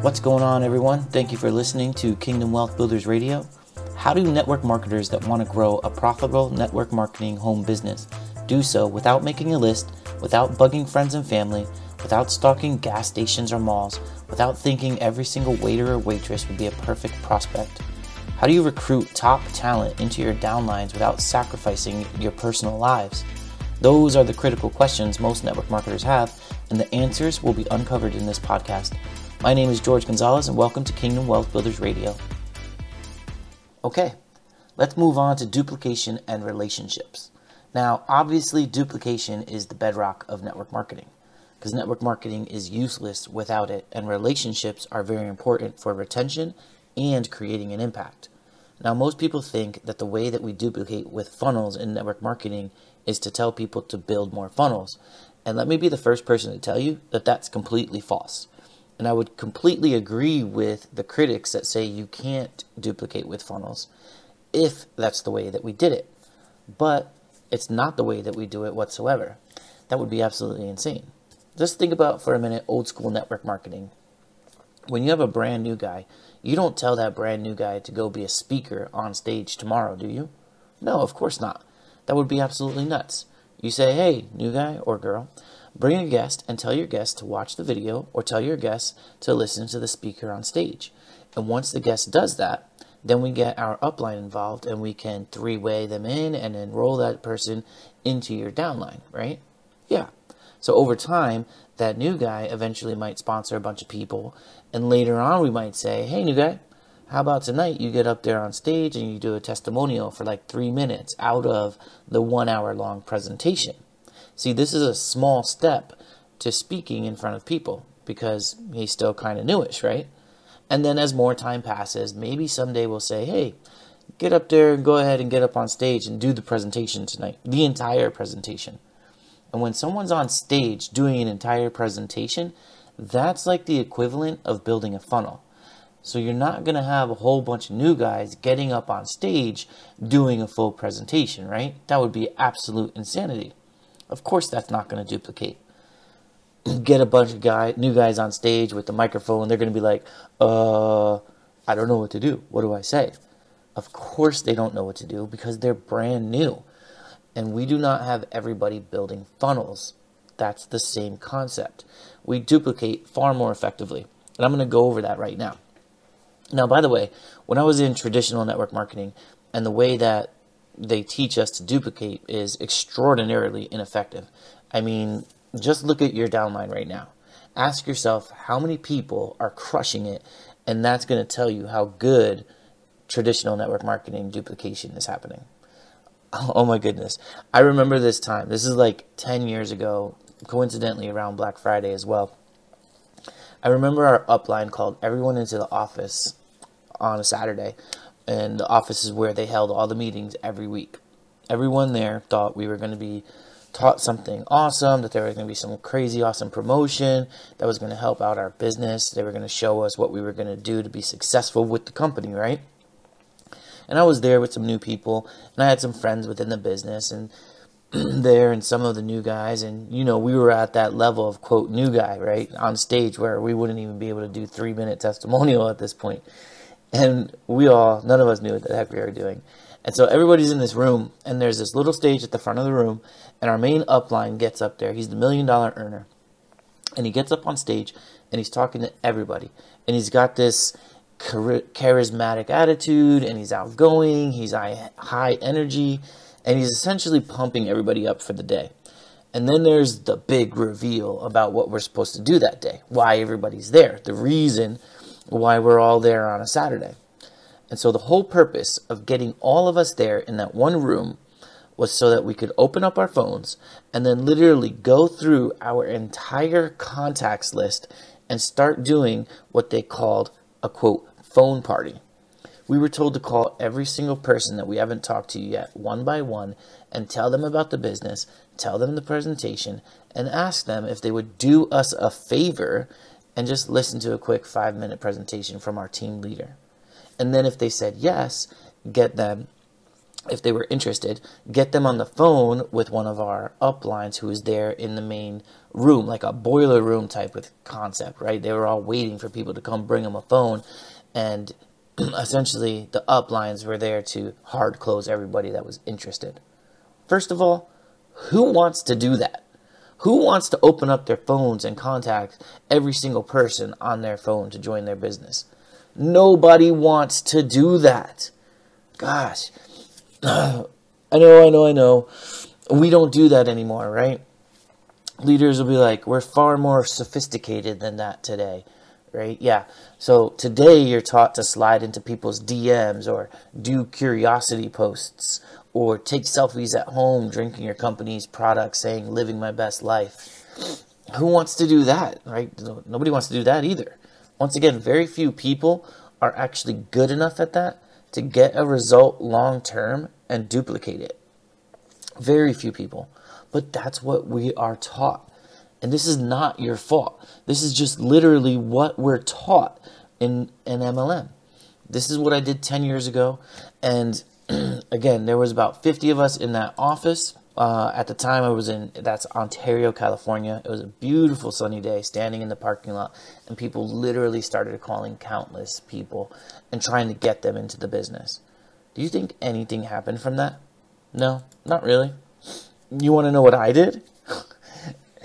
What's going on, everyone? Thank you for listening to Kingdom Wealth Builders Radio. How do network marketers that want to grow a profitable network marketing home business do so without making a list, without bugging friends and family, without stalking gas stations or malls, without thinking every single waiter or waitress would be a perfect prospect? How do you recruit top talent into your downlines without sacrificing your personal lives? Those are the critical questions most network marketers have, and the answers will be uncovered in this podcast. My name is George Gonzalez, and welcome to Kingdom Wealth Builders Radio. Okay, let's move on to duplication and relationships. Now, obviously, duplication is the bedrock of network marketing because network marketing is useless without it, and relationships are very important for retention and creating an impact. Now, most people think that the way that we duplicate with funnels in network marketing is to tell people to build more funnels. And let me be the first person to tell you that that's completely false. And I would completely agree with the critics that say you can't duplicate with funnels if that's the way that we did it. But it's not the way that we do it whatsoever. That would be absolutely insane. Just think about for a minute old school network marketing. When you have a brand new guy, you don't tell that brand new guy to go be a speaker on stage tomorrow, do you? No, of course not. That would be absolutely nuts. You say, hey, new guy or girl, Bring a guest and tell your guest to watch the video or tell your guest to listen to the speaker on stage. And once the guest does that, then we get our upline involved and we can three way them in and enroll that person into your downline, right? Yeah. So over time, that new guy eventually might sponsor a bunch of people. And later on, we might say, hey, new guy, how about tonight you get up there on stage and you do a testimonial for like three minutes out of the one hour long presentation? See, this is a small step to speaking in front of people because he's still kind of newish, right? And then as more time passes, maybe someday we'll say, hey, get up there and go ahead and get up on stage and do the presentation tonight, the entire presentation. And when someone's on stage doing an entire presentation, that's like the equivalent of building a funnel. So you're not going to have a whole bunch of new guys getting up on stage doing a full presentation, right? That would be absolute insanity. Of course, that's not going to duplicate. Get a bunch of guy, new guys on stage with the microphone. They're going to be like, uh, I don't know what to do. What do I say? Of course, they don't know what to do because they're brand new. And we do not have everybody building funnels. That's the same concept. We duplicate far more effectively. And I'm going to go over that right now. Now, by the way, when I was in traditional network marketing and the way that they teach us to duplicate is extraordinarily ineffective. I mean, just look at your downline right now. Ask yourself how many people are crushing it, and that's going to tell you how good traditional network marketing duplication is happening. Oh my goodness. I remember this time. This is like 10 years ago, coincidentally around Black Friday as well. I remember our upline called everyone into the office on a Saturday and the office is where they held all the meetings every week. Everyone there thought we were going to be taught something awesome, that there was going to be some crazy awesome promotion that was going to help out our business. They were going to show us what we were going to do to be successful with the company, right? And I was there with some new people, and I had some friends within the business, and there and some of the new guys and you know we were at that level of quote new guy right on stage where we wouldn't even be able to do three minute testimonial at this point and we all, none of us knew what the heck we were doing. And so everybody's in this room, and there's this little stage at the front of the room, and our main upline gets up there. He's the million dollar earner. And he gets up on stage, and he's talking to everybody. And he's got this charismatic attitude, and he's outgoing, he's high energy, and he's essentially pumping everybody up for the day. And then there's the big reveal about what we're supposed to do that day, why everybody's there, the reason why we're all there on a Saturday. And so the whole purpose of getting all of us there in that one room was so that we could open up our phones and then literally go through our entire contacts list and start doing what they called a quote phone party. We were told to call every single person that we haven't talked to yet one by one and tell them about the business, tell them the presentation, and ask them if they would do us a favor and just listen to a quick five minute presentation from our team leader. And then if they said yes, get them if they were interested, get them on the phone with one of our uplines who was there in the main room, like a boiler room type of concept, right? They were all waiting for people to come bring them a phone. And essentially, the uplines were there to hard close everybody that was interested. First of all, who wants to do that? Who wants to open up their phones and contact every single person on their phone to join their business? Nobody wants to do that. Gosh, I know, I know, I know. We don't do that anymore, right? Leaders will be like, we're far more sophisticated than that today, right? Yeah. So today you're taught to slide into people's DMs or do curiosity posts or take selfies at home drinking your company's product saying living my best life. Who wants to do that, right? Nobody wants to do that either. Once again, very few people are actually good enough at that to get a result long term and duplicate it. Very few people. But that's what we are taught. And this is not your fault. This is just literally what we're taught in an MLM. This is what I did 10 years ago. And again, there was about 50 of us in that office. Uh, at the time, I was in that's Ontario, California. It was a beautiful sunny day, standing in the parking lot, and people literally started calling countless people and trying to get them into the business. Do you think anything happened from that? No, not really. You want to know what I did?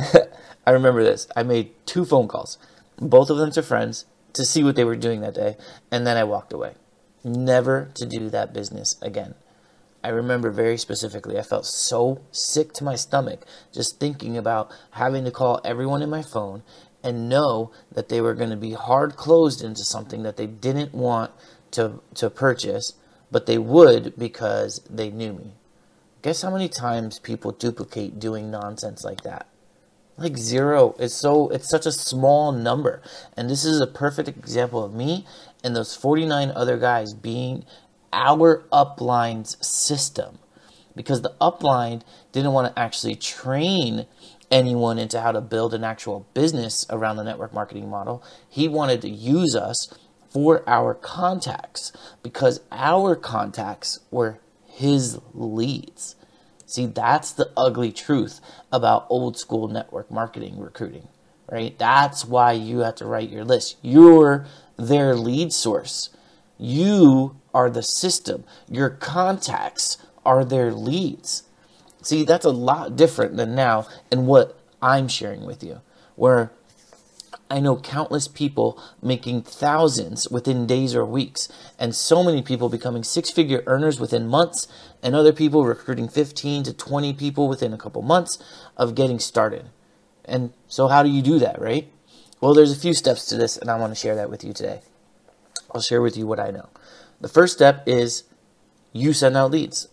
I remember this. I made two phone calls, both of them to friends, to see what they were doing that day, and then I walked away. Never to do that business again. I remember very specifically, I felt so sick to my stomach just thinking about having to call everyone in my phone and know that they were going to be hard closed into something that they didn't want to, to purchase, but they would because they knew me. Guess how many times people duplicate doing nonsense like that? Like zero. It's so it's such a small number. And this is a perfect example of me and those 49 other guys being our upline's system. Because the upline didn't want to actually train anyone into how to build an actual business around the network marketing model. He wanted to use us for our contacts because our contacts were his leads. See, that's the ugly truth about old school network marketing recruiting, right? That's why you have to write your list. You're their lead source. You are the system. Your contacts are their leads. See, that's a lot different than now and what I'm sharing with you, where I know countless people making thousands within days or weeks, and so many people becoming six figure earners within months, and other people recruiting 15 to 20 people within a couple months of getting started. And so, how do you do that, right? Well, there's a few steps to this, and I want to share that with you today. I'll share with you what I know. The first step is you send out leads.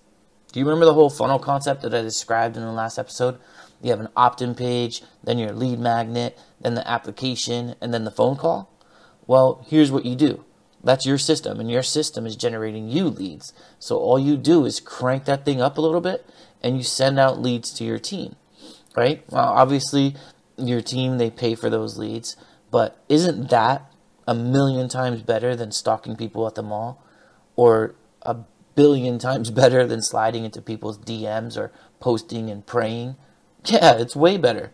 Do you remember the whole funnel concept that I described in the last episode? You have an opt in page, then your lead magnet, then the application, and then the phone call? Well, here's what you do. That's your system, and your system is generating you leads. So all you do is crank that thing up a little bit, and you send out leads to your team, right? Well, obviously, your team, they pay for those leads, but isn't that a million times better than stalking people at the mall? Or a billion times better than sliding into people's DMs or posting and praying? Yeah, it's way better.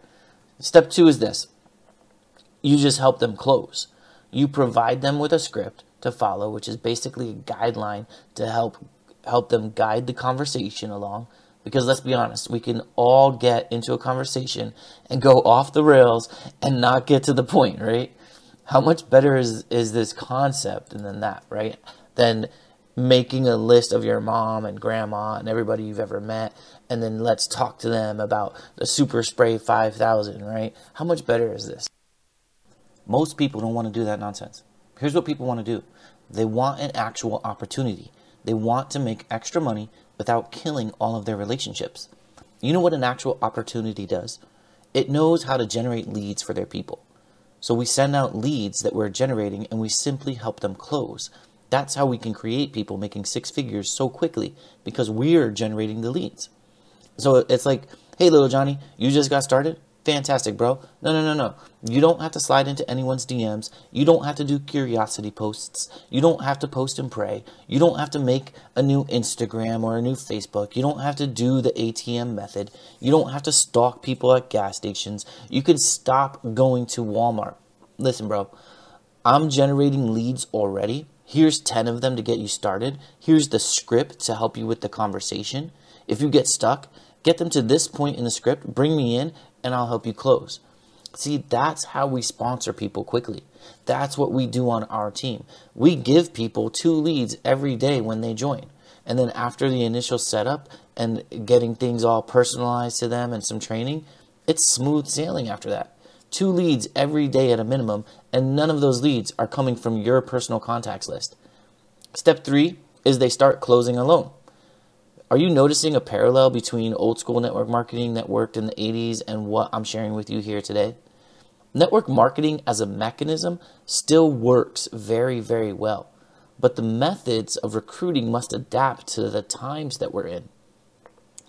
Step two is this you just help them close. You provide them with a script to follow, which is basically a guideline to help help them guide the conversation along. Because let's be honest, we can all get into a conversation and go off the rails and not get to the point, right? How much better is is this concept than that, right? Than making a list of your mom and grandma and everybody you've ever met and then let's talk to them about the super spray 5000 right? How much better is this? Most people don't want to do that nonsense. Here's what people want to do. They want an actual opportunity. They want to make extra money without killing all of their relationships you know what an actual opportunity does it knows how to generate leads for their people so we send out leads that we're generating and we simply help them close that's how we can create people making six figures so quickly because we're generating the leads. So it's like, hey, little Johnny, you just got started. Fantastic, bro. No, no, no, no. You don't have to slide into anyone's DMs. You don't have to do curiosity posts. You don't have to post and pray. You don't have to make a new Instagram or a new Facebook. You don't have to do the ATM method. You don't have to stalk people at gas stations. You can stop going to Walmart. Listen, bro, I'm generating leads already. Here's 10 of them to get you started. Here's the script to help you with the conversation. If you get stuck, get them to this point in the script, bring me in, and I'll help you close. See, that's how we sponsor people quickly. That's what we do on our team. We give people two leads every day when they join. And then after the initial setup and getting things all personalized to them and some training, it's smooth sailing after that. Two leads every day at a minimum, and none of those leads are coming from your personal contacts list. Step three is they start closing alone. Are you noticing a parallel between old school network marketing that worked in the 80s and what I'm sharing with you here today? Network marketing as a mechanism still works very, very well, but the methods of recruiting must adapt to the times that we're in.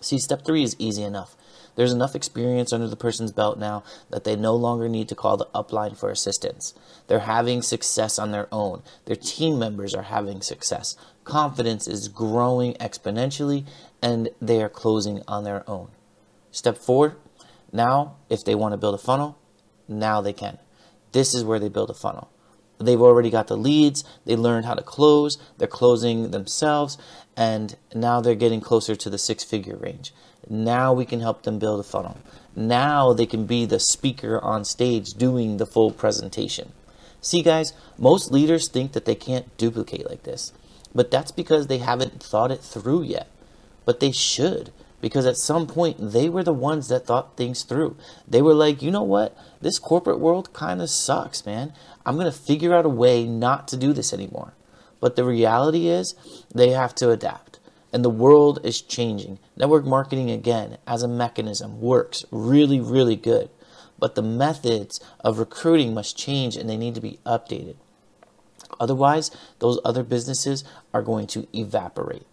See, step three is easy enough. There's enough experience under the person's belt now that they no longer need to call the upline for assistance. They're having success on their own. Their team members are having success. Confidence is growing exponentially and they are closing on their own. Step four, now if they want to build a funnel, now they can. This is where they build a funnel. They've already got the leads, they learned how to close, they're closing themselves, and now they're getting closer to the six figure range. Now we can help them build a funnel. Now they can be the speaker on stage doing the full presentation. See, guys, most leaders think that they can't duplicate like this, but that's because they haven't thought it through yet. But they should, because at some point they were the ones that thought things through. They were like, you know what? This corporate world kind of sucks, man. I'm going to figure out a way not to do this anymore. But the reality is, they have to adapt. And the world is changing. Network marketing, again, as a mechanism, works really, really good. But the methods of recruiting must change and they need to be updated. Otherwise, those other businesses are going to evaporate.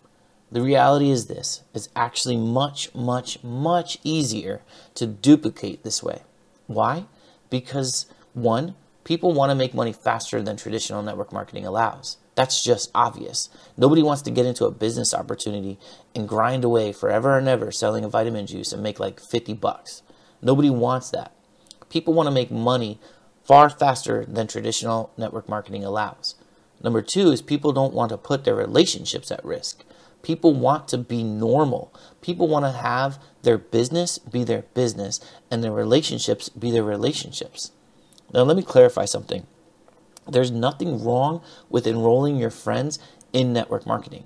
The reality is this it's actually much, much, much easier to duplicate this way. Why? Because one, people want to make money faster than traditional network marketing allows. That's just obvious. Nobody wants to get into a business opportunity and grind away forever and ever selling a vitamin juice and make like 50 bucks. Nobody wants that. People want to make money far faster than traditional network marketing allows. Number two is people don't want to put their relationships at risk. People want to be normal. People want to have their business be their business and their relationships be their relationships. Now, let me clarify something. There's nothing wrong with enrolling your friends in network marketing.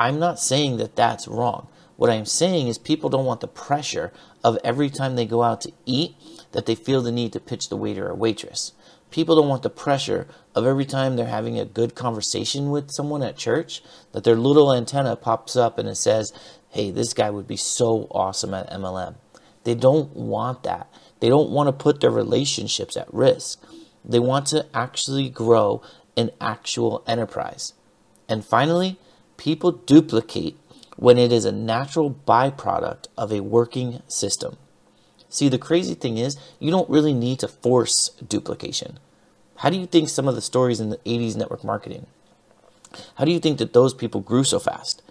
I'm not saying that that's wrong. What I'm saying is people don't want the pressure of every time they go out to eat that they feel the need to pitch the waiter or waitress. People don't want the pressure of every time they're having a good conversation with someone at church that their little antenna pops up and it says, hey, this guy would be so awesome at MLM. They don't want that. They don't want to put their relationships at risk. They want to actually grow an actual enterprise. And finally, people duplicate when it is a natural byproduct of a working system. See, the crazy thing is, you don't really need to force duplication. How do you think some of the stories in the 80s network marketing? How do you think that those people grew so fast?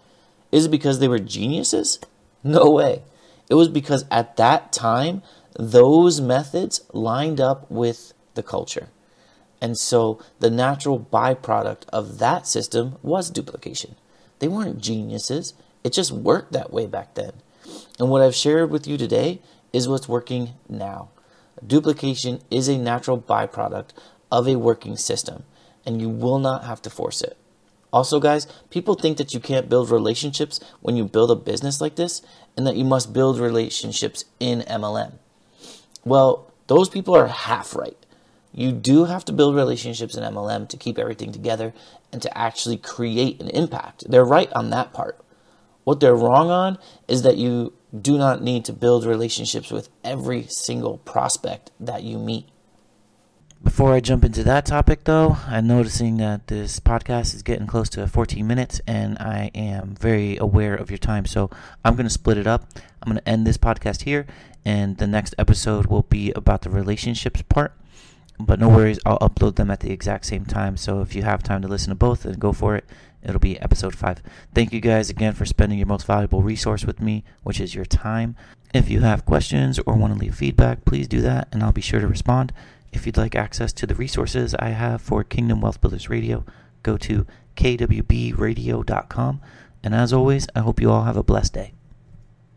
Is it because they were geniuses? No way. It was because at that time, those methods lined up with the culture. And so the natural byproduct of that system was duplication. They weren't geniuses, it just worked that way back then. And what I've shared with you today is what's working now. Duplication is a natural byproduct of a working system, and you will not have to force it. Also, guys, people think that you can't build relationships when you build a business like this, and that you must build relationships in MLM. Well, those people are half right. You do have to build relationships in MLM to keep everything together and to actually create an impact. They're right on that part. What they're wrong on is that you do not need to build relationships with every single prospect that you meet. Before I jump into that topic, though, I'm noticing that this podcast is getting close to 14 minutes, and I am very aware of your time. So I'm going to split it up. I'm going to end this podcast here, and the next episode will be about the relationships part. But no worries, I'll upload them at the exact same time. So if you have time to listen to both, then go for it. It'll be episode 5. Thank you guys again for spending your most valuable resource with me, which is your time. If you have questions or want to leave feedback, please do that, and I'll be sure to respond. If you'd like access to the resources I have for Kingdom Wealth Builders Radio, go to kwbradio.com. And as always, I hope you all have a blessed day.